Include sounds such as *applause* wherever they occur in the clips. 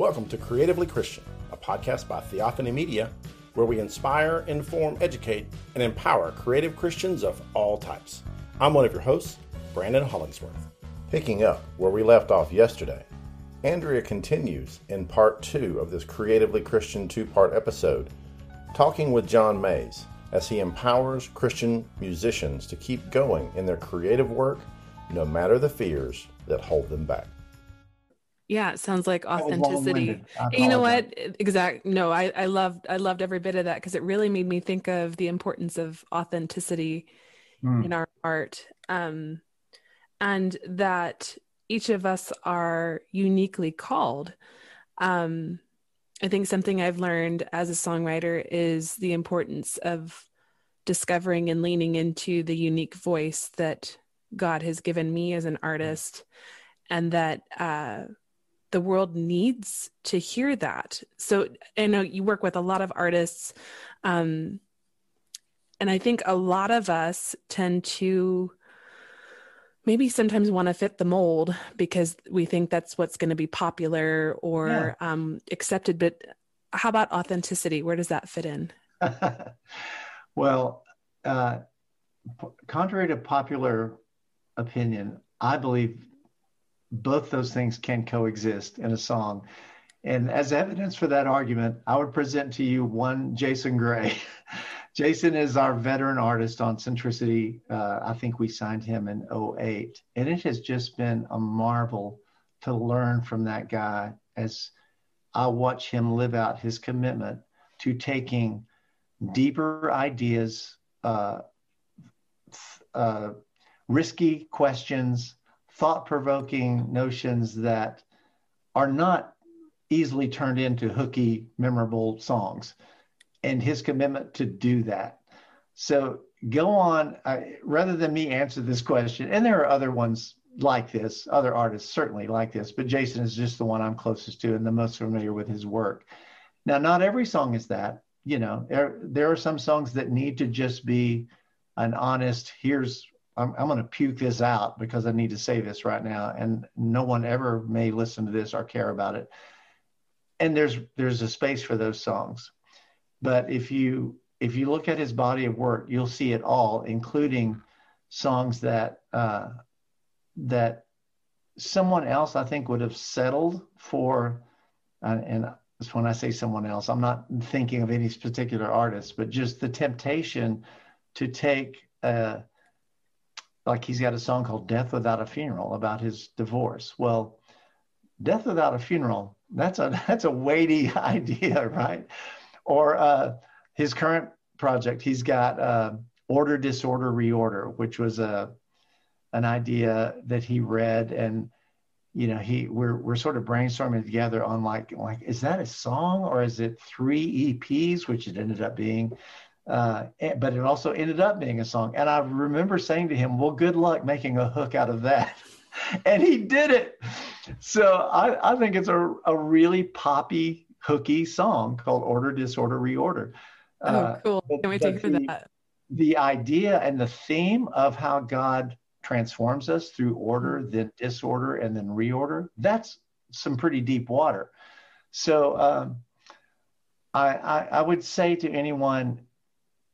Welcome to Creatively Christian, a podcast by Theophany Media, where we inspire, inform, educate, and empower creative Christians of all types. I'm one of your hosts, Brandon Hollingsworth. Picking up where we left off yesterday, Andrea continues in part two of this Creatively Christian two part episode, talking with John Mays as he empowers Christian musicians to keep going in their creative work no matter the fears that hold them back. Yeah, it sounds like authenticity. You know what? Exact. No, I I loved I loved every bit of that because it really made me think of the importance of authenticity mm. in our art, um, and that each of us are uniquely called. Um, I think something I've learned as a songwriter is the importance of discovering and leaning into the unique voice that God has given me as an artist, and that. Uh, the world needs to hear that. So I know you work with a lot of artists. Um, and I think a lot of us tend to maybe sometimes want to fit the mold because we think that's what's going to be popular or yeah. um, accepted. But how about authenticity? Where does that fit in? *laughs* well, uh, contrary to popular opinion, I believe both those things can coexist in a song. And as evidence for that argument, I would present to you one Jason Gray. *laughs* Jason is our veteran artist on Centricity. Uh, I think we signed him in 08. And it has just been a marvel to learn from that guy as I watch him live out his commitment to taking deeper ideas, uh, uh, risky questions, thought provoking notions that are not easily turned into hooky, memorable songs, and his commitment to do that. So go on, I, rather than me answer this question, and there are other ones like this, other artists certainly like this, but Jason is just the one I'm closest to and the most familiar with his work. Now, not every song is that. You know, there, there are some songs that need to just be an honest, here's I'm, I'm going to puke this out because I need to say this right now, and no one ever may listen to this or care about it. And there's there's a space for those songs, but if you if you look at his body of work, you'll see it all, including songs that uh, that someone else I think would have settled for. Uh, and when I say someone else, I'm not thinking of any particular artist, but just the temptation to take a, like he's got a song called Death Without a Funeral about his divorce. Well, Death Without a Funeral, that's a *laughs* that's a weighty *laughs* idea, right? Or uh, his current project, he's got uh, Order Disorder Reorder, which was a an idea that he read and you know he we're we're sort of brainstorming together on like like is that a song or is it three EPs which it ended up being uh, but it also ended up being a song. And I remember saying to him, Well, good luck making a hook out of that. *laughs* and he did it. So I, I think it's a, a really poppy, hooky song called Order, Disorder, Reorder. Oh, uh, cool. Can't wait to hear that. The idea and the theme of how God transforms us through order, then disorder, and then reorder, that's some pretty deep water. So um, I, I, I would say to anyone,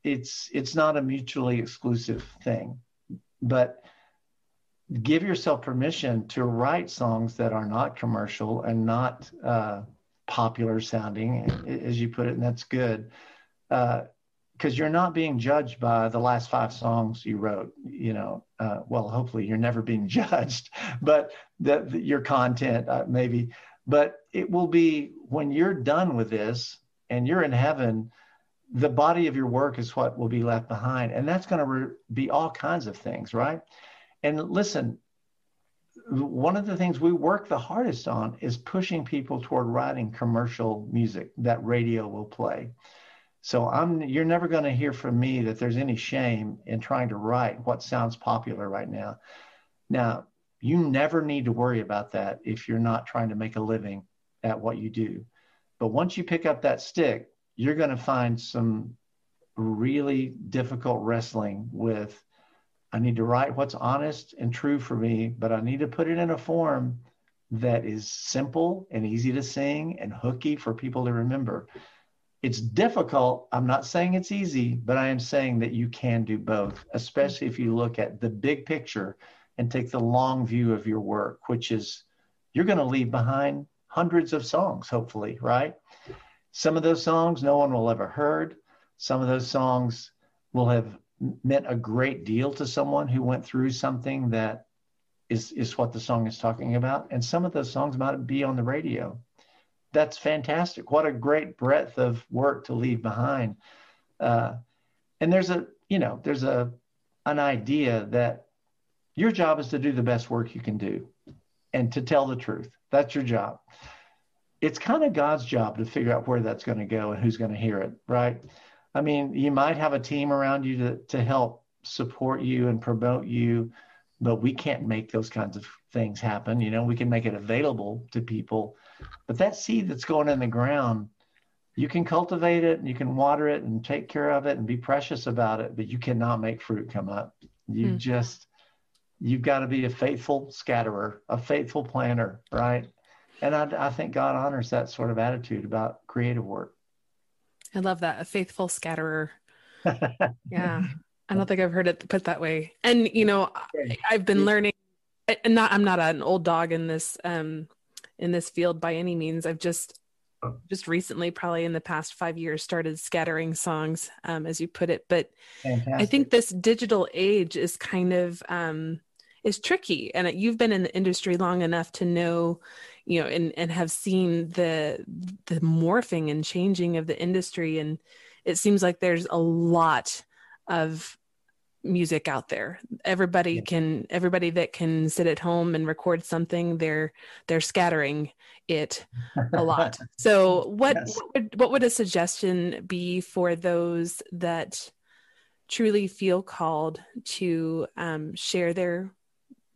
it's it's not a mutually exclusive thing but give yourself permission to write songs that are not commercial and not uh, popular sounding as you put it and that's good because uh, you're not being judged by the last five songs you wrote you know uh, well hopefully you're never being *laughs* judged but the, your content uh, maybe but it will be when you're done with this and you're in heaven the body of your work is what will be left behind. And that's going to re- be all kinds of things, right? And listen, one of the things we work the hardest on is pushing people toward writing commercial music that radio will play. So I'm you're never going to hear from me that there's any shame in trying to write what sounds popular right now. Now, you never need to worry about that if you're not trying to make a living at what you do. But once you pick up that stick, you're going to find some really difficult wrestling with I need to write what's honest and true for me, but I need to put it in a form that is simple and easy to sing and hooky for people to remember. It's difficult. I'm not saying it's easy, but I am saying that you can do both, especially if you look at the big picture and take the long view of your work, which is you're going to leave behind hundreds of songs, hopefully, right? Some of those songs no one will ever heard. Some of those songs will have meant a great deal to someone who went through something that is is what the song is talking about. And some of those songs might be on the radio. That's fantastic. What a great breadth of work to leave behind. Uh, and there's a you know there's a an idea that your job is to do the best work you can do and to tell the truth. That's your job. It's kind of God's job to figure out where that's going to go and who's going to hear it, right? I mean, you might have a team around you to, to help support you and promote you, but we can't make those kinds of things happen. You know, we can make it available to people, but that seed that's going in the ground, you can cultivate it and you can water it and take care of it and be precious about it, but you cannot make fruit come up. You mm. just, you've got to be a faithful scatterer, a faithful planter, right? And I, I think God honors that sort of attitude about creative work. I love that. A faithful scatterer. *laughs* yeah. I don't think I've heard it put that way. And you know, I've been learning and not I'm not an old dog in this um in this field by any means. I've just just recently, probably in the past five years, started scattering songs, um, as you put it. But Fantastic. I think this digital age is kind of um, is tricky, and you've been in the industry long enough to know, you know, and and have seen the the morphing and changing of the industry, and it seems like there's a lot of music out there everybody yeah. can everybody that can sit at home and record something they're they're scattering it a lot *laughs* so what yes. what, would, what would a suggestion be for those that truly feel called to um, share their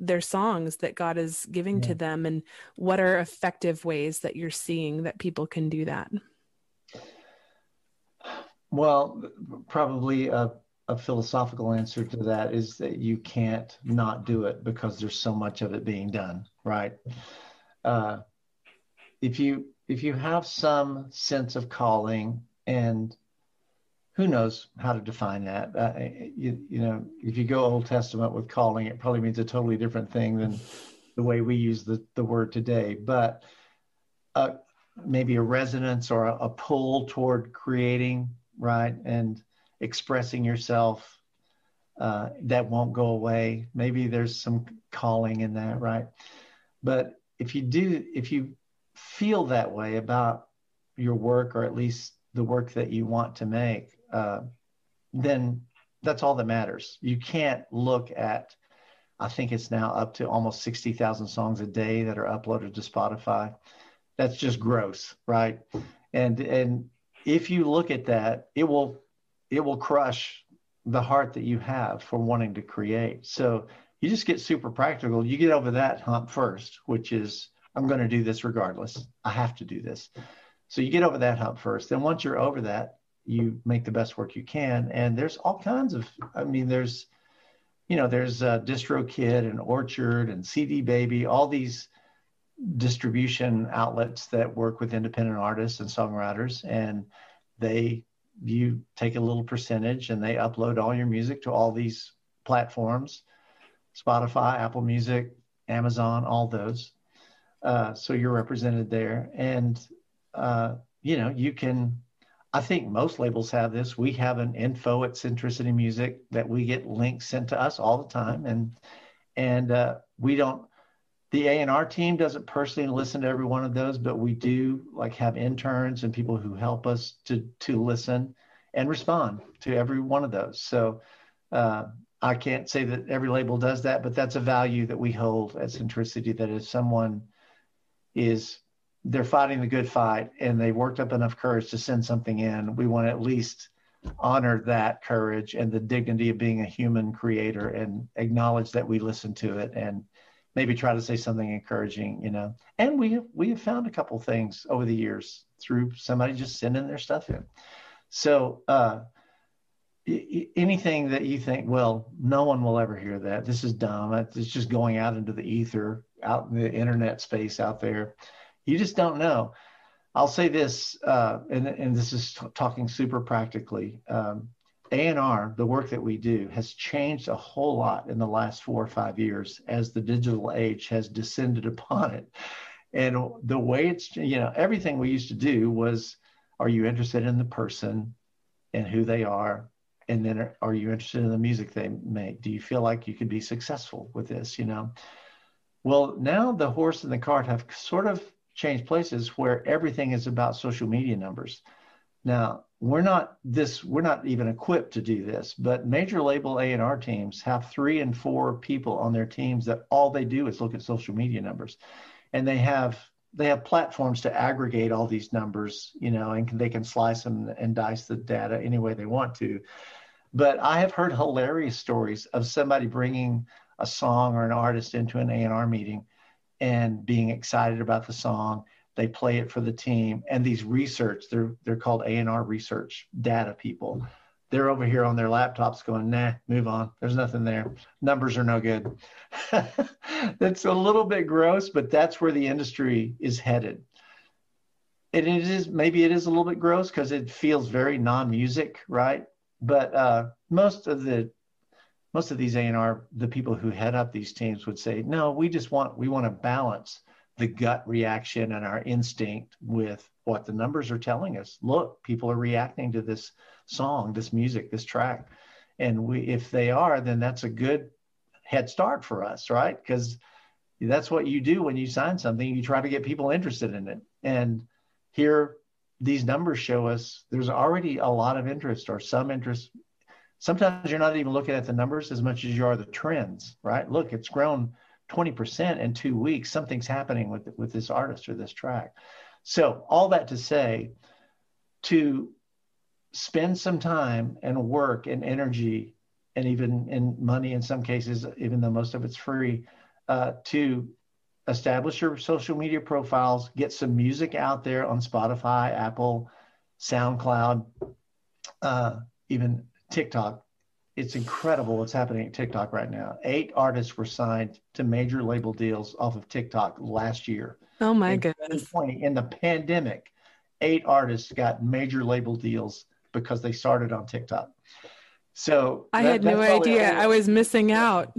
their songs that god is giving yeah. to them and what are effective ways that you're seeing that people can do that well probably a a philosophical answer to that is that you can't not do it because there's so much of it being done, right? Uh, if you if you have some sense of calling and who knows how to define that uh, you, you know if you go old testament with calling it probably means a totally different thing than the way we use the, the word today but uh, maybe a resonance or a, a pull toward creating right and expressing yourself uh, that won't go away. Maybe there's some calling in that, right? But if you do, if you feel that way about your work, or at least the work that you want to make, uh, then that's all that matters. You can't look at, I think it's now up to almost 60,000 songs a day that are uploaded to Spotify. That's just gross, right? And, and if you look at that, it will it will crush the heart that you have for wanting to create. So you just get super practical. You get over that hump first, which is I'm going to do this regardless. I have to do this. So you get over that hump first. Then once you're over that, you make the best work you can. And there's all kinds of, I mean, there's, you know, there's uh, DistroKid and Orchard and CD Baby, all these distribution outlets that work with independent artists and songwriters, and they you take a little percentage and they upload all your music to all these platforms Spotify, Apple Music, Amazon, all those. Uh, so you're represented there. And, uh, you know, you can, I think most labels have this. We have an info at Centricity Music that we get links sent to us all the time. And, and uh, we don't, the A&R team doesn't personally listen to every one of those, but we do like have interns and people who help us to to listen and respond to every one of those. So uh, I can't say that every label does that, but that's a value that we hold at Centricity. That if someone is they're fighting the good fight and they worked up enough courage to send something in, we want to at least honor that courage and the dignity of being a human creator and acknowledge that we listen to it and maybe try to say something encouraging, you know. And we have we have found a couple things over the years through somebody just sending their stuff in. So uh, anything that you think, well, no one will ever hear that. This is dumb. It's just going out into the ether. out in the internet space out there. You just don't know. I'll say this, uh, and, and this is t- talking super practically. Um, A&R, the work that we do, has changed a whole lot in the last four or five years as the digital age has descended *laughs* upon it. And the way it's, you know, everything we used to do was, are you interested in the person and who they are? And then are you interested in the music they make? Do you feel like you could be successful with this, you know? Well, now the horse and the cart have sort of changed places where everything is about social media numbers. Now, we're not this we're not even equipped to do this, but major label A&R teams have 3 and 4 people on their teams that all they do is look at social media numbers. And they have they have platforms to aggregate all these numbers, you know, and they can slice them and dice the data any way they want to. But I have heard hilarious stories of somebody bringing a song or an artist into an A&R meeting and being excited about the song. They play it for the team, and these research they're they're called A&R research data people. They're over here on their laptops going, nah, move on. There's nothing there. Numbers are no good. *laughs* that's a little bit gross, but that's where the industry is headed. And it is maybe it is a little bit gross because it feels very non-music, right? But uh, most of the most of these A&R, the people who head up these teams would say, no, we just want, we want to balance the gut reaction and our instinct with what the numbers are telling us. Look, people are reacting to this song, this music, this track. And we, if they are, then that's a good head start for us, right? Because that's what you do when you sign something. You try to get people interested in it. And here, these numbers show us there's already a lot of interest or some interest sometimes you're not even looking at the numbers as much as you are the trends, right? Look, it's grown 20% in two weeks. Something's happening with, with this artist or this track. So, all that to say, to spend some time and work and energy and even in money in some cases, even though most of it's free, uh, to establish your social media profiles, get some music out there on Spotify, Apple, SoundCloud, uh, even TikTok. It's incredible what's happening at TikTok right now. Eight artists were signed to major label deals off of TikTok last year. Oh my in goodness. In the pandemic, eight artists got major label deals because they started on TikTok. So I that, had no idea. I was missing out.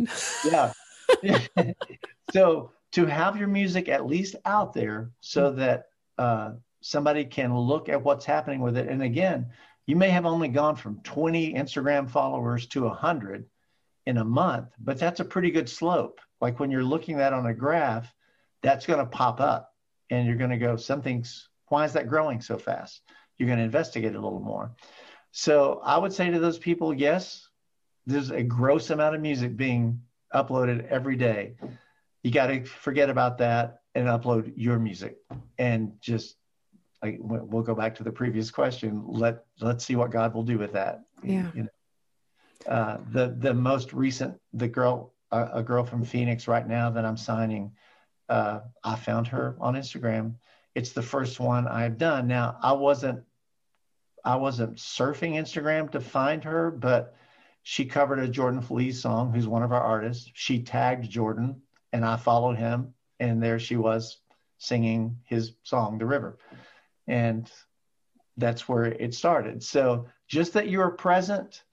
Yeah. *laughs* so to have your music at least out there so that uh, somebody can look at what's happening with it. And again, you may have only gone from 20 Instagram followers to 100 in a month, but that's a pretty good slope. Like when you're looking at on a graph, that's going to pop up and you're going to go, something's, why is that growing so fast? You're going to investigate a little more. So I would say to those people, yes, there's a gross amount of music being uploaded every day. You got to forget about that and upload your music and just like we'll go back to the previous question. Let let's see what God will do with that. Yeah. You know, uh, the the most recent the girl uh, a girl from Phoenix right now that I'm signing. Uh, I found her on Instagram. It's the first one I've done. Now I wasn't I wasn't surfing Instagram to find her, but she covered a Jordan Feliz song, who's one of our artists. She tagged Jordan, and I followed him, and there she was singing his song, The River and that's where it started. So just that you're present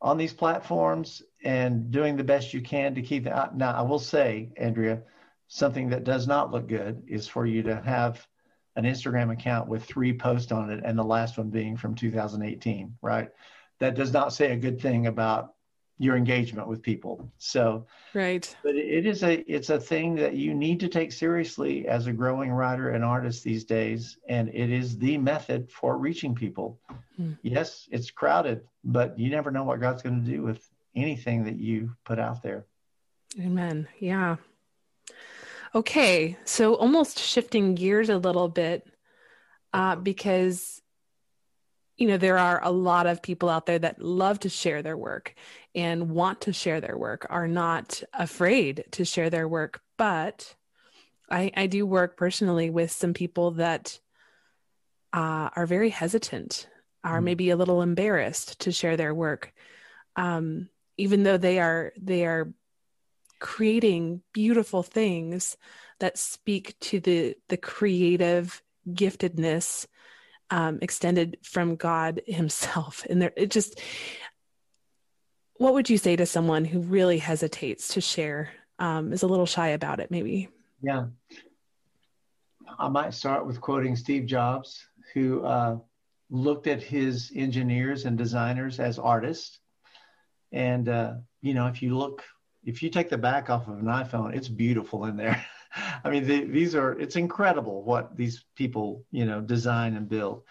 on these platforms and doing the best you can to keep that. Now, I will say, Andrea, something that does not look good is for you to have an Instagram account with three posts on it and the last one being from 2018, right? That does not say a good thing about your engagement with people. So, right. But it is a it's a thing that you need to take seriously as a growing writer and artist these days, and it is the method for reaching people. Hmm. Yes, it's crowded, but you never know what God's going to do with anything that you put out there. Amen. Yeah. Okay, so almost shifting gears a little bit, uh, because you know there are a lot of people out there that love to share their work and want to share their work are not afraid to share their work but i i do work personally with some people that uh, are very hesitant are mm. maybe a little embarrassed to share their work um, even though they are they are creating beautiful things that speak to the the creative giftedness um, extended from God Himself. And there, it just, what would you say to someone who really hesitates to share, um, is a little shy about it, maybe? Yeah. I might start with quoting Steve Jobs, who uh, looked at his engineers and designers as artists. And, uh, you know, if you look, if you take the back off of an iPhone, it's beautiful in there. *laughs* *laughs* I mean, the, these are, it's incredible what these people, you know, design and build.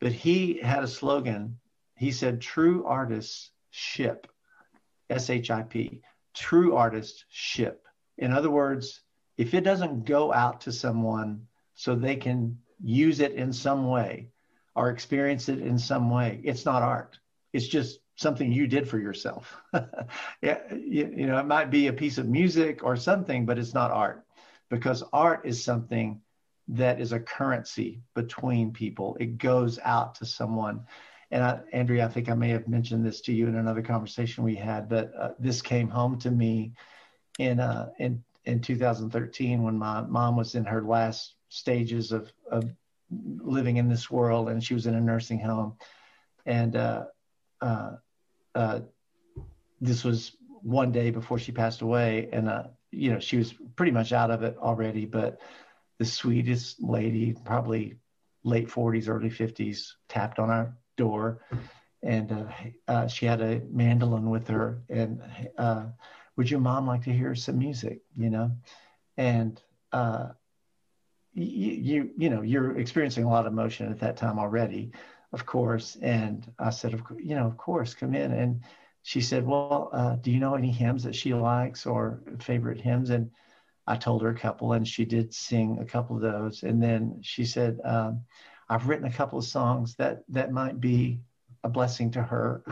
But he had a slogan. He said, true artists ship, S H I P, true artists ship. In other words, if it doesn't go out to someone so they can use it in some way or experience it in some way, it's not art. It's just something you did for yourself. *laughs* yeah, you, you know, it might be a piece of music or something, but it's not art because art is something that is a currency between people. It goes out to someone. And I, Andrea, I think I may have mentioned this to you in another conversation we had, but uh, this came home to me in uh, in in 2013 when my mom was in her last stages of, of living in this world, and she was in a nursing home, and uh, uh, uh this was one day before she passed away, and uh, you know, she was pretty much out of it already, but the sweetest lady, probably late 40s, early 50s, tapped on our door. And uh, uh, she had a mandolin with her. And uh, would your mom like to hear some music? You know, and uh, you, you you know you're experiencing a lot of emotion at that time already, of course. And I said, of you know, of course, come in. And she said, Well, uh, do you know any hymns that she likes or favorite hymns? And I told her a couple, and she did sing a couple of those. And then she said, um, I've written a couple of songs that, that might be a blessing to her.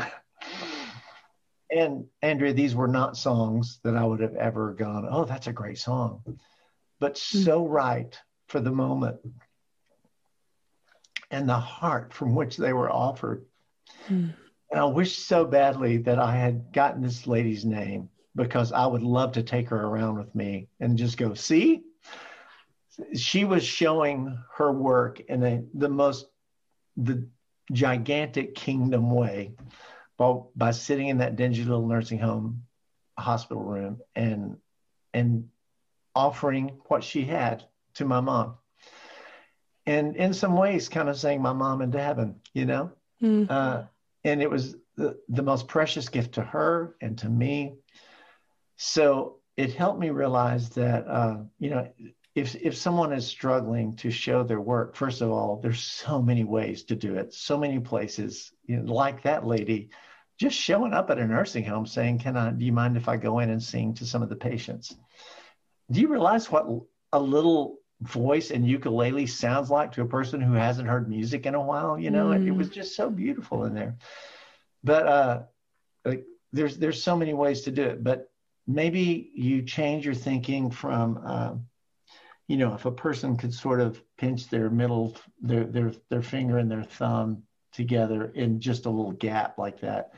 and Andrea, these were not songs that I would have ever gone, Oh, that's a great song, but hmm. so right for the moment and the heart from which they were offered. Mm. And I wish so badly that I had gotten this lady's name because I would love to take her around with me and just go, see? She was showing her work in a, the most the gigantic kingdom way by, by sitting in that dingy little nursing home hospital room and and offering what she had to my mom. And in some ways, kind of saying my mom into heaven, you know? Mm. Uh, and it was the, the most precious gift to her and to me. So it helped me realize that, uh, you know, if, if someone is struggling to show their work, first of all, there's so many ways to do it, so many places, you know, like that lady, just showing up at a nursing home saying, Can I, do you mind if I go in and sing to some of the patients? Do you realize what a little voice and ukulele sounds like to a person who hasn't heard music in a while you know mm. it, it, was mm. just so beautiful in there but uh like there's there's so many ways to do it but maybe you change your thinking from uh, you know if a person could sort of pinch their middle their their their finger and their thumb together in just a little gap like that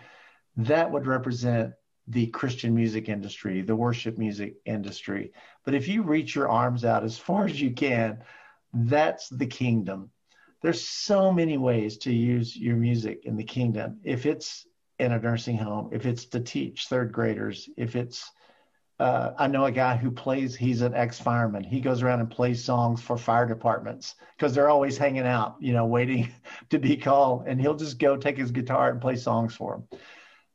that would represent the Christian music industry, the worship music industry. But if you reach your arms out as *laughs* far as you can, that's the kingdom. There's so many ways to use your music in the kingdom. If it's in a nursing home, if it's to teach third graders, if it's uh, I know a guy who plays, he's an ex fireman. He goes around and plays songs for fire departments because they're always hanging out, you know, waiting *laughs* to be called. And he'll just go take his guitar and play songs for them.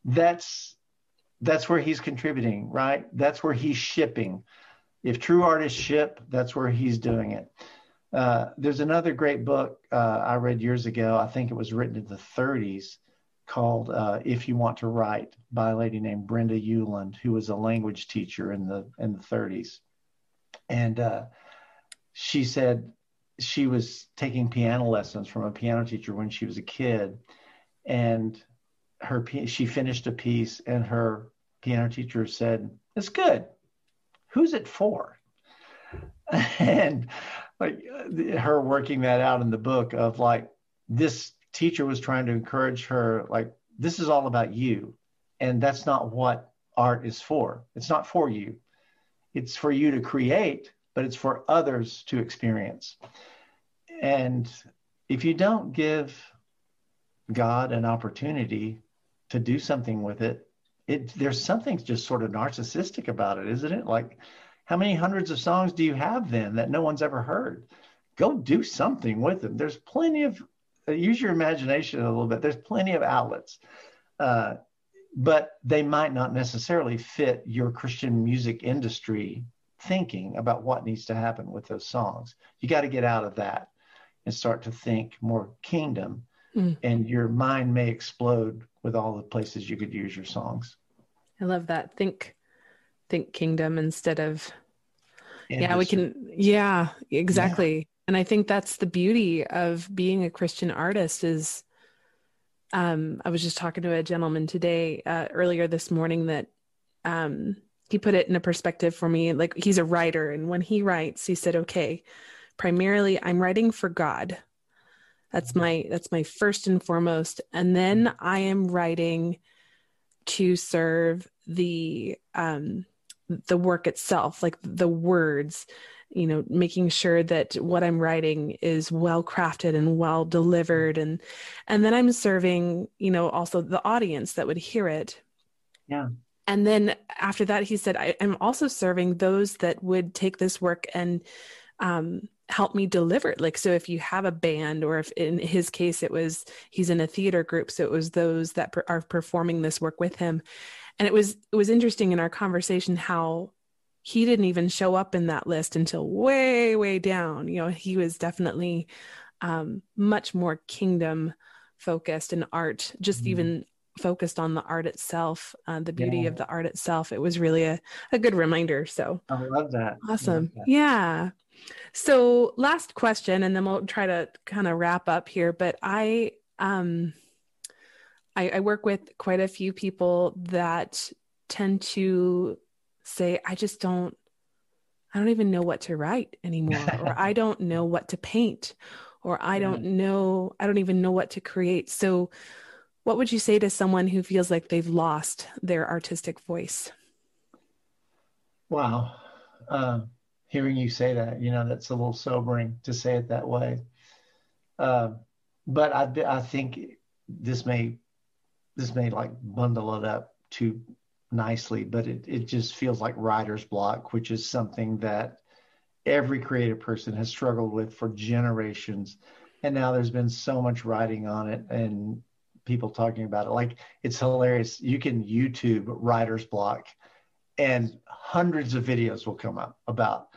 That's that's where he's contributing, right? That's where he's shipping. If true artists ship, that's where he's doing it. Uh, there's another great book uh, I read years ago. I think it was written in the 30s called uh, "If You Want to Write" by a lady named Brenda Ueland, who was a language teacher in the in the 30s, and uh, she said she was taking piano lessons from a piano teacher when she was a kid, and her she finished a piece and her piano teacher said, "It's good. Who's it for?" *laughs* and like uh, her working that out in the book of like this teacher was trying to encourage her like this is all about you and that's not what art is for it's not for you It's for you to create, but it's for others to experience. And if you don't give God an opportunity to do something with it, it there's something just sort of narcissistic about it, isn't it? Like, how many hundreds of songs do you have then that no one's ever heard? Go do something with them. There's plenty of use your imagination a little bit. There's plenty of outlets, uh, but they might not necessarily fit your Christian music industry thinking about what needs to happen with those songs. You got to get out of that and start to think more kingdom, mm. and your mind may explode with all the places you could use your songs. I love that. Think, think kingdom instead of. Yeah, we can. Yeah, exactly. Yeah. And I think that's the beauty of being a Christian artist is. Um, I was just talking to a gentleman today, uh, earlier this morning, that um, he put it in a perspective for me. Like he's a writer, and when he writes, he said, "Okay, primarily i'm writing for god that's my that's my first and foremost. And then i am writing to serve the um the work itself like the words you know making sure that what i'm writing is well crafted and well delivered. And and then i'm serving you know also the audience that would hear it. Yeah. And then after that he said I, am also serving those that would take this work and um help me deliver it. Like so if you have a band or if in his case it was he's in a theater group so it was those that per, are performing this work with him. And it was it was interesting in our conversation how he didn't even show up in that list until way way down. You know he was definitely um, much more kingdom focused and art just mm. even focused on the art itself uh, the beauty yeah. of the art itself. It was really a, a good reminder. So i love that. Awesome love that. yeah so, last question, and then we'll try to kind of wrap up here. But I, um, I, I work with quite a few people that tend to say, "I just don't, I don't even know what to write anymore, *laughs* or I don't know what to paint, or I don't know, I don't even know what to create." So, what would you say to someone who feels like they've lost their artistic voice? Wow. Uh, hearing you say that. You know, that's a little sobering to say it that way. Uh, but I, I think this may this may like bundle it up too nicely, but it, it just feels like writer's block, which is something that every creative person has struggled with for generations. And now there's been so much writing on it and people talking about it. Like it's hilarious. You can YouTube writer's block and hundreds of videos will come up about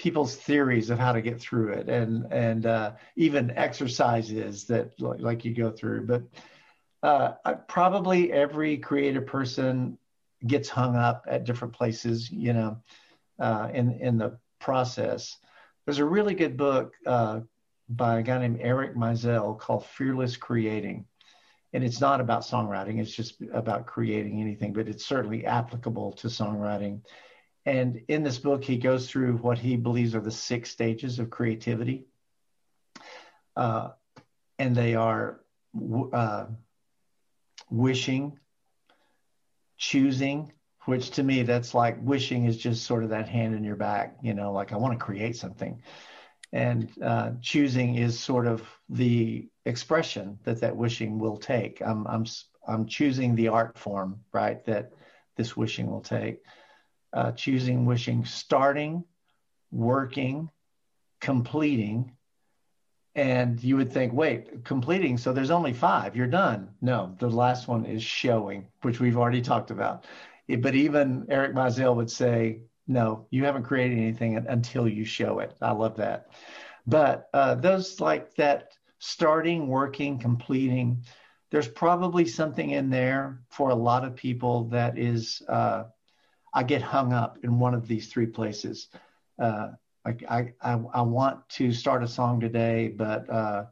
people's theories of how to get through it and and uh, even exercises that like you go through. But uh, probably every creative person gets hung up at different places you know uh, in in the process. There's a really good book uh, by a guy named Eric Maisel called fearless creating. And it's not about songwriting it's just about creating anything but it's certainly applicable to songwriting and in this book, he goes through what he believes are the six stages of creativity. Uh, and they are uh, wishing, choosing, which to me, that's like wishing is just sort of that hand in your back, you know, like I want to create something. And uh, choosing is sort of the expression that that wishing will take. I'm, I'm, I'm choosing the art form, right, that this wishing will take uh, choosing, wishing, starting, working, completing. And you would think, wait, completing, so there's only five, you're done. No, the last one is showing, which we've already talked about. It, but even Eric Maisel would say, no, you haven't created anything until you show it. I love that. But uh, those like that starting, working, completing, there's probably something in there for a lot of people that is uh, I get hung up in one of these three places. Uh, like I, I, I, want to start a song today, but uh,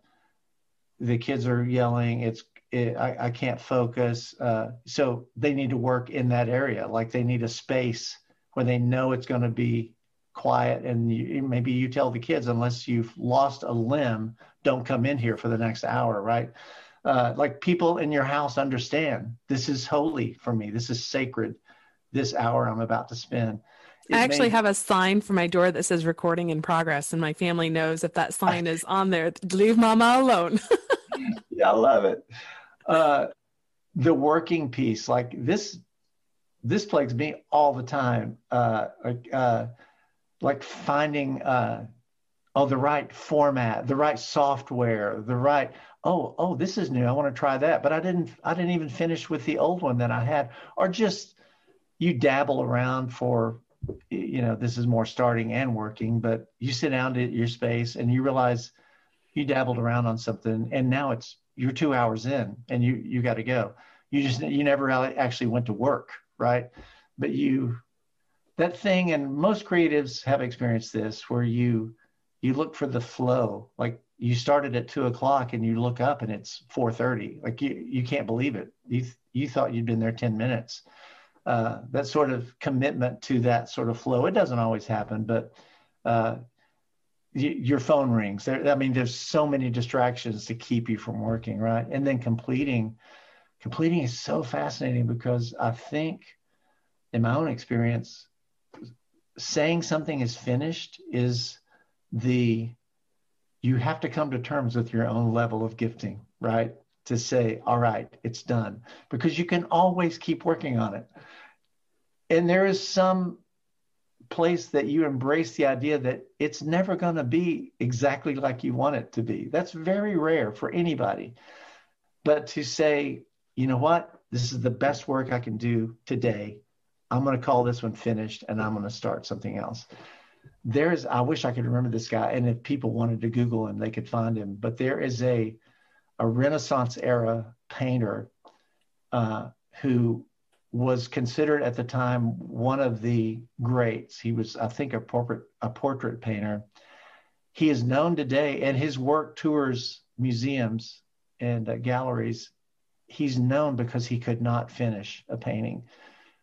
the kids are yelling. It's it, I, I can't focus. Uh, so they need to work in that area. Like they need a space where they know it's going to be quiet. And you, maybe you tell the kids, unless you've lost a limb, don't come in here for the next hour, right? Uh, like people in your house understand this is holy for me. This is sacred this hour I'm about to spend. I actually made... have a sign for my door that says recording in progress, and my family knows if that sign is on there, leave mama alone. *laughs* yeah, I love it. Uh, the working piece, like this, this plagues me all the time. Uh, uh, like finding uh, oh the right format, the right software, the right oh oh this is new. I want to try that, but I didn't I didn't even finish with the old one that I had, or just you dabble around for you know this is more starting and working, but you sit down at your space and you realize you dabbled around on something and now it's you're two hours in and you you got to go. You just you never actually went to work, right? But you that thing and most creatives have experienced this where you you look for the flow like you started at two o'clock and you look up and it's 4.30 like you, you can't believe it you, you thought you'd been there 10 minutes uh, that sort of commitment to that sort of flow it doesn't always happen but uh, your phone rings there, i mean there's so many distractions to keep you from working right and then completing completing is so fascinating because i think in my own experience saying something is finished is the you have to come to terms with your own level of gifting, right? To say, all right, it's done, because you can always keep working on it. And there is some place that you embrace the idea that it's never going to be exactly like you want it to be. That's very rare for anybody. But to say, you know what, this is the best work I can do today. I'm going to call this one finished and I'm going to start something else. There's, I wish I could remember this guy. And if people wanted to Google him, they could find him. But there is a, a Renaissance era painter uh, who was considered at the time one of the greats. He was, I think, a portrait, a portrait painter. He is known today, and his work tours museums and uh, galleries. He's known because he could not finish a painting.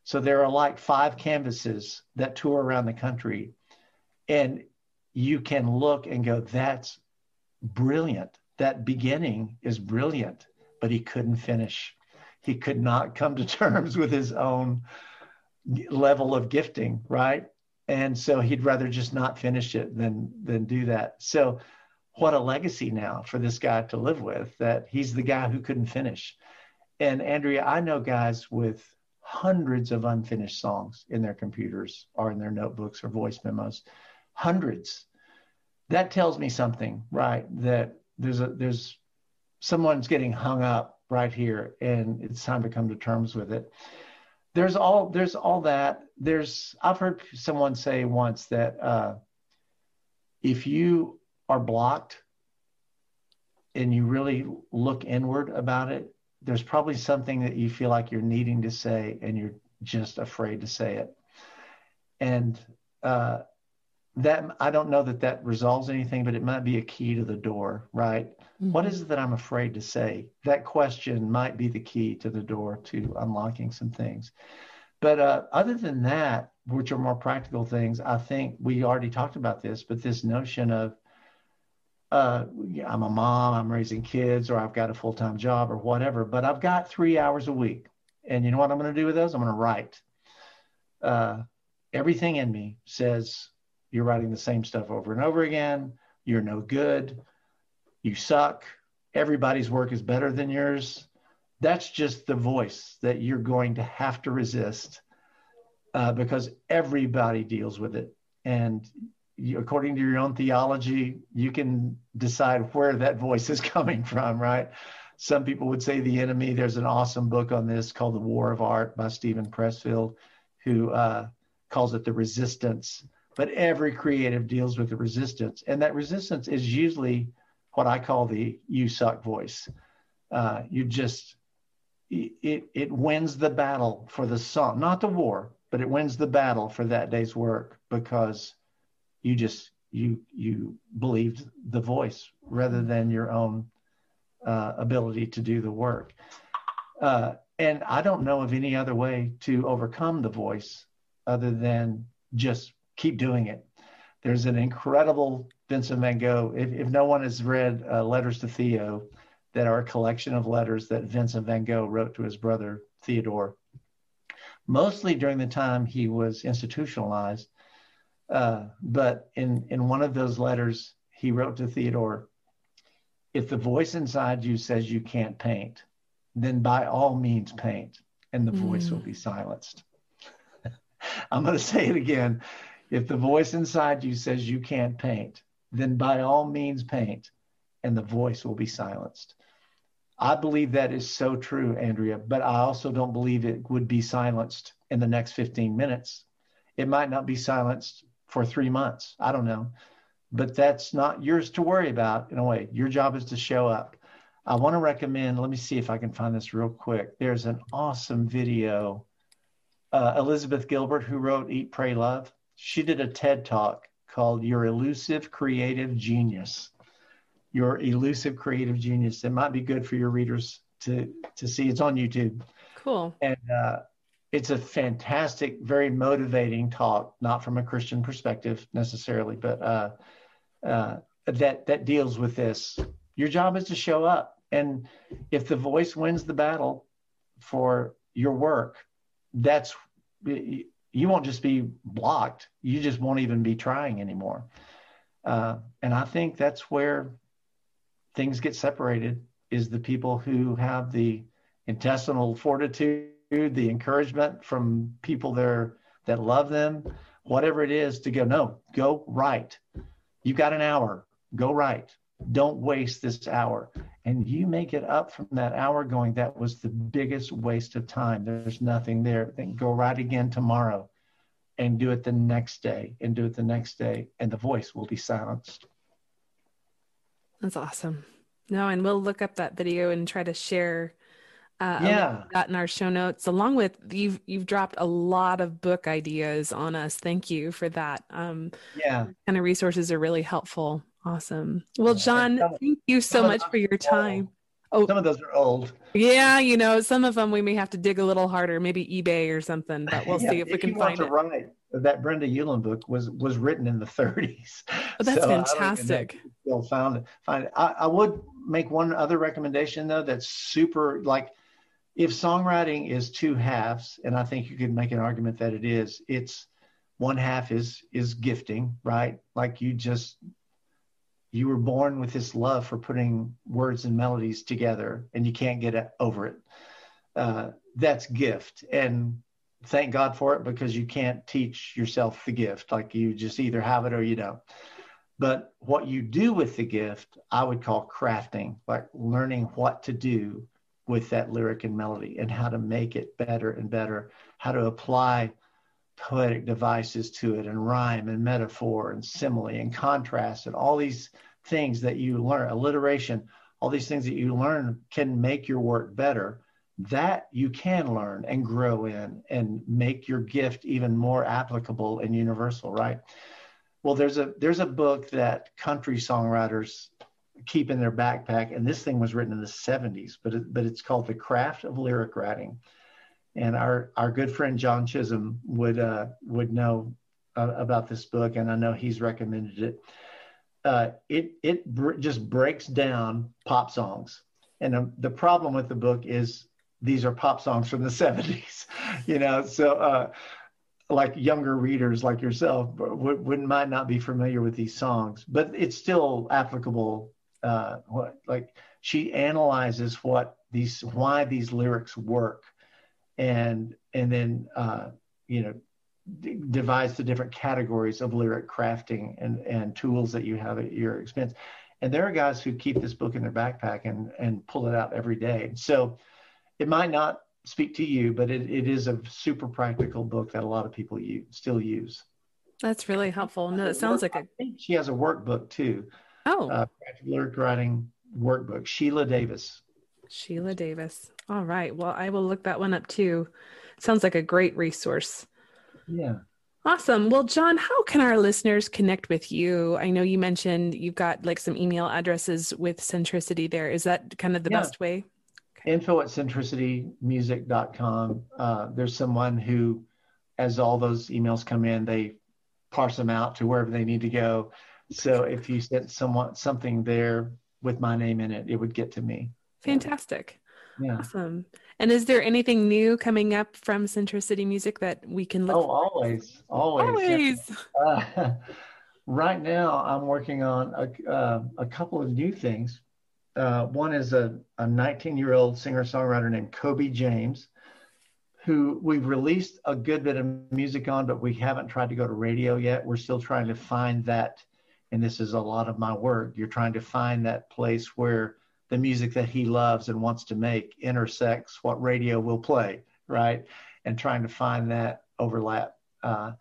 So there are like five canvases that tour around the country. And you can look and go, that's brilliant. That beginning is brilliant, but he couldn't finish. He could not come to *laughs* terms with his own level of gifting, right? And so he'd rather just not finish it than than do that. So what a legacy now for this guy to live with that he's the guy who couldn't finish. And Andrea, I know guys with hundreds of unfinished songs in their computers or in their notebooks or voice memos hundreds that tells me something right that there's a there's someone's getting hung up right here and it's time to come to terms with it there's all there's all that there's i've heard someone say once that uh, if you are blocked and you really look inward about it there's probably something that you feel like you're needing to say and you're just afraid to say it. And uh, that I don't know that that resolves anything, but it might be a key to the door, right? Mm-hmm. What is it that I'm afraid to say? That question might be the key to the door to unlocking some things. But uh, other than that, which are more practical things, I think we already talked about this, but this notion of uh, I'm a mom, I'm raising kids, or I've got a full time job or whatever, but I've got three hours a week. And you know what I'm going to do with those? I'm going to write. Uh, everything in me says you're writing the same stuff over and over again. You're no good. You suck. Everybody's work is better than yours. That's just the voice that you're going to have to resist uh, because everybody deals with it. And you, according to your own theology, you can decide where that voice is *laughs* coming from, right? Some people would say the enemy. There's an awesome book on this called The War of Art by Steven Pressfield, who uh, calls it the resistance. But every creative deals with the resistance. And that resistance is usually what I call the you suck voice. Uh, you just, it, it wins the battle for the song, not the war, but it wins the battle for that day's work because you just you you believed the voice rather than your own uh, ability to do the work. Uh, and I don't know of any other way to overcome the voice other than just keep doing it. There's an incredible Vincent van Gogh. If, if no one has read uh, Letters to Theo, that are a collection of letters that Vincent van Gogh wrote to his brother Theodore, mostly during the time he was institutionalized Uh, but in, in one of those letters, he wrote to Theodore, if the voice inside you says you can't paint, then by all means paint, and the mm. voice will mm. be silenced. *laughs* I'm going to say it again. If the voice inside you says you can't paint, then by all means paint, and the voice will be silenced. I believe that is so true, Andrea, but I also don't believe it would be silenced in the next 15 minutes. It might not be silenced for three months. I don't know. But that's not yours to worry about in a way. Your job is to show up. I want to recommend, let me see if I can find this real quick. There's an awesome video. Uh, Elizabeth Gilbert, who wrote Eat, Pray, Love, she did a TED talk called Your Elusive Creative Genius. Your Elusive Creative Genius. It might be good for your readers to, to see. It's on YouTube. Cool. And uh, it's a fantastic, very motivating talk, not from a Christian perspective necessarily, but uh, uh, that that deals with this. Your job is to show up, and if the voice wins the battle for your work, that's you won't just be blocked. You just won't even be trying anymore. Uh, and I think that's where things get separated. Is the people who have the intestinal fortitude the encouragement from people there that love them, whatever it is, to go, no, go write. You've got an hour, go write. Don't waste this hour. And you make it up from that hour going, that was the biggest waste of time. There's nothing there. Then go write again tomorrow and do it the next day and do it the next day, and the voice will be silenced. That's awesome. No, and we'll look up that video and try to share uh, yeah, that in our show notes, along with you've you've dropped a lot of book ideas on us. Thank you for that. Um, yeah, kind of resources are really helpful. Awesome. Well, John, some, thank you so much for your time. Oh, some of those are old. Yeah, you know, some of them we may have to dig a little harder, maybe eBay or something, but we'll *laughs* yeah, see if, if we can find it. Right, that Brenda Ueland book was was written in the 30s. *laughs* Oh, that's so fantastic. Still found it. Find it. I, I would make one other recommendation though. That's super like if songwriting is two halves, and I think you could make an argument that it is, it's one half is is gifting, right? Like you just you were born with this love for putting words and melodies together, and you can't get over it. Uh, that's gift, and thank God for it because you can't teach yourself the gift. Like you just either have it or you don't. But what you do with the gift, I would call crafting, like learning what to do with that lyric and melody and how to make it better and better, how to apply poetic devices to it and rhyme and metaphor and simile and contrast and all these things that you learn, alliteration, all these things that you learn can make your work better. That you can learn and grow in and make your gift even more applicable and universal, right? Well, there's a there's a book that country songwriters keep in their backpack. And this thing was written in the 70s, but it, but it's called The Craft of Lyric Writing. And our our good friend John Chisholm would uh, would know uh, about this book, and I know he's recommended it. Uh, it it br- just breaks down pop songs, and um, the problem with the book is these are pop songs from the *laughs* 70s, you know. So uh, like younger readers like yourself would, would might not be familiar with these songs, but it's still applicable uh, what like she analyzes what these why these lyrics work and and then uh, you know d- divides the different categories of lyric crafting and and tools that you have at your expense and there are guys who keep this book in their backpack and and pull it out every day so it might not speak to you but it, it is a super practical book that a lot of people use, still use that's really helpful no it sounds like a she has a workbook too Oh, uh, lyric writing workbook. Sheila Davis. Sheila Davis. All right. Well, I will look that one up too. Sounds like a great resource. Yeah. Awesome. Well, John, how can our listeners connect with you? I know you mentioned you've got like some email addresses with Centricity there. Is that kind of the yeah. best way? Okay. Info at centricitymusic.com. Uh, there's someone who, as all those emails come in, they parse them out to wherever they need to go. So if you sent someone something there with my name in it, it would get to me. Fantastic. Yeah. Awesome. And is there anything new coming up from Centricity Music that we can look? Oh, always, always, always. Uh, *laughs* right now, I'm working on a, uh, a couple of new things. Uh, one is a, a 19 year old singer songwriter named Kobe James, who we've released a good bit of music on, but we haven't tried to go to radio yet. We're still trying to find that, and this is a lot of my work. You're trying to find that place where the music that he loves and wants to make intersects what radio will play, right? And trying to find that overlap. Uh,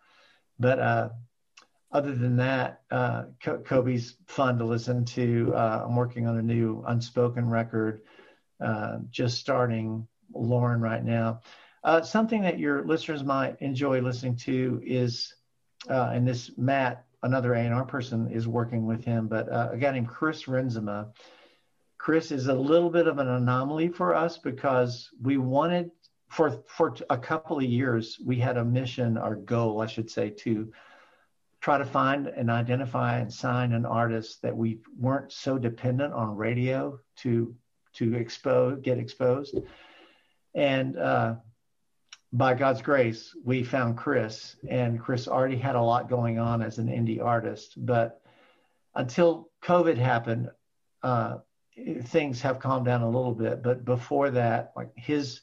but uh, other than that, uh, Kobe's fun to listen to. Uh, I'm working on a new unspoken record, uh, just starting Lauren right now. Uh, something that your listeners might enjoy listening to is, and this Matt, another A&R person, is working with him, but a guy named Chris Renzema Chris is a little bit of an anomaly for us because we wanted for for a couple of years we had a mission our goal I should say to try to find and identify and sign an artist that we weren't so dependent on radio to to expose get exposed. And uh, by God's grace we found Chris and Chris already had a lot going on as an indie artist. But until COVID happened uh, things have calmed down a little bit. But before that, like his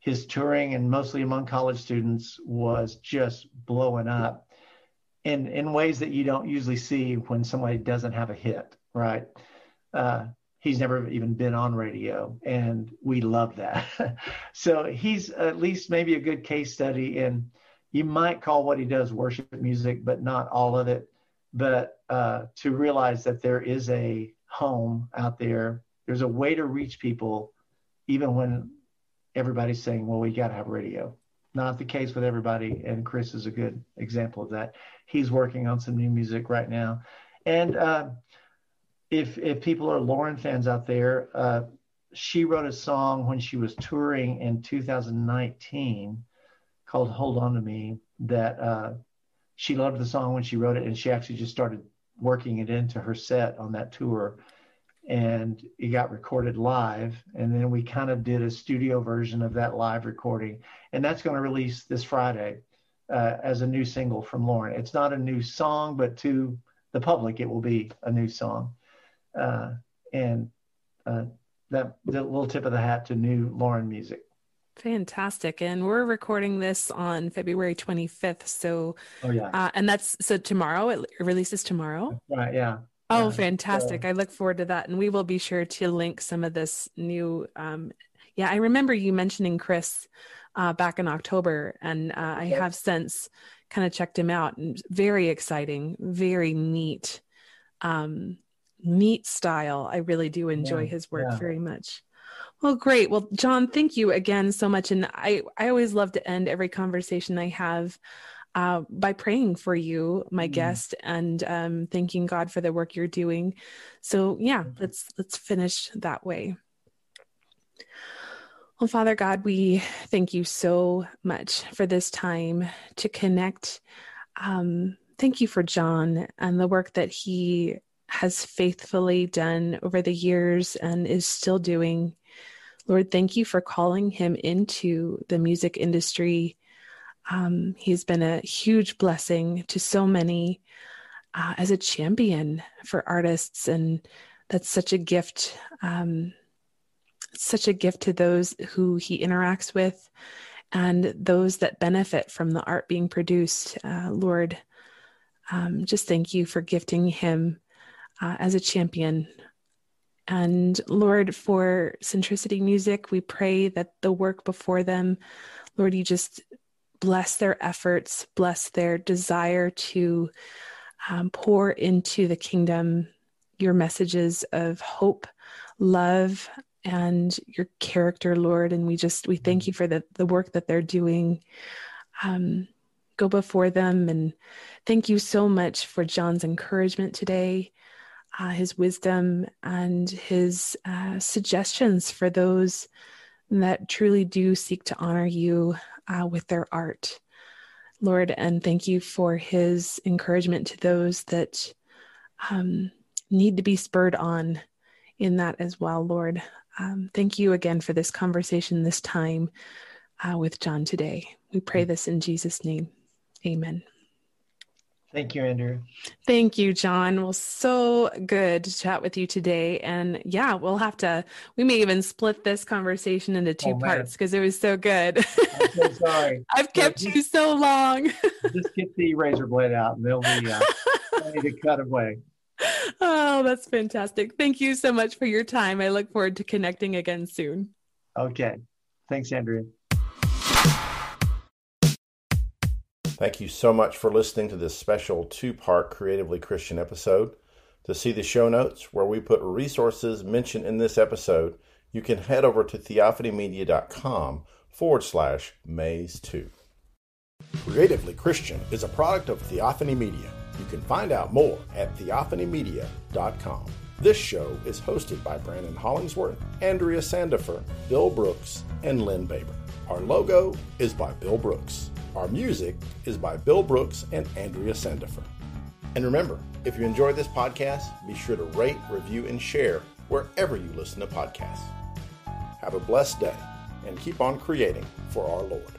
his touring and mostly among college students was just blowing up in in ways that you don't usually see when somebody doesn't have a hit, right? Uh, he's never even been on radio, and we love that. *laughs* so he's at least maybe a good case study in you might call what he does worship music, but not all of it. But uh, to realize that there is a home out there. There's a way to reach people, even when everybody's saying, well, we got to have radio. Not the case with everybody. And Chris is a good example of that. He's working on some new music right now. And uh, if, if people are Lauren fans out there, uh, she wrote a song when she was touring in 2019 called Hold On to Me that uh, she loved the song when she wrote it. And she actually just started working it into her set on that tour. And it got recorded live. And then we kind of did a studio version of that live recording. And that's going to release this friday uh, as a new single from lauren. It's not a new song but to the public it will be a new song. Uh, and uh, that the little tip of the hat to new lauren music Fantastic. And we're recording this on February 25th. So, oh, yeah. Uh, and that's so tomorrow, it releases tomorrow. Right. Yeah. Oh, yeah. fantastic. So, I look forward to that. And we will be sure to link some of this new. Um, yeah, I remember you mentioning Chris uh, back in October, and uh, I have since kind of checked him out. And very exciting, very neat, um, neat style. I really do enjoy yeah. his work very much. Well, great. Well, John, thank you again so much. And I, I always love to end every conversation I have uh, by praying for you, my mm. guest, and um, thanking God for the work you're doing. So, yeah, mm-hmm. let's let's finish that way. Well, Father God, we thank you so much for this time to connect. Um, thank you for John and the work that he has faithfully done over the years and is still doing. Lord, thank you for calling him into the music industry. Um, he's been a huge blessing to so many uh, as a champion for artists, and that's such a gift. Um, such a gift to those who he interacts with and those that benefit from the art being produced. Uh, Lord, um, just thank you for gifting him uh, as a champion and Lord, for Centricity Music, we pray that the work before them, Lord, you just bless their efforts, bless their desire to um, pour into the kingdom your messages of hope, love, and your character, Lord. And we just we thank you for the the work that they're doing. Um, go before them and thank you so much for John's encouragement today uh, his wisdom and his uh, suggestions for those that truly do seek to honor you uh, with their art. Lord, and thank you for his encouragement to those that um, need to be spurred on in that as well, Lord. Um, thank you again for this conversation, this time uh, with John today. We pray this in Jesus' name. Amen. Thank you, Andrew. Thank you, John. Well, so good to chat with you today. And yeah, we'll have to, we may even split this conversation into two oh, parts because it was so good. I'm so sorry. *laughs* I've kept just, you so long. *laughs* just get the razor blade out and they'll be uh, *laughs* ready to cut away. Oh, that's fantastic. Thank you so much for your time. I look forward to connecting again soon. Okay. Thanks, Andrea. Thank you so much for listening to this special two part Creatively Christian episode. To see the show notes where we put resources mentioned in this episode, you can head over to theophanymedia.com forward slash maze 2. Creatively Christian is a product of Theophany Media. You can find out more at theophanymedia.com. This show is hosted by Brandon Hollingsworth, Andrea Sandifer, Bill Brooks, and Lynn Baber. Our logo is by Bill Brooks. Our music is by Bill Brooks and Andrea Sandifer. And remember, if you enjoy this podcast, be sure to rate, review, and share wherever you listen to podcasts. Have a blessed day and keep on creating for our Lord.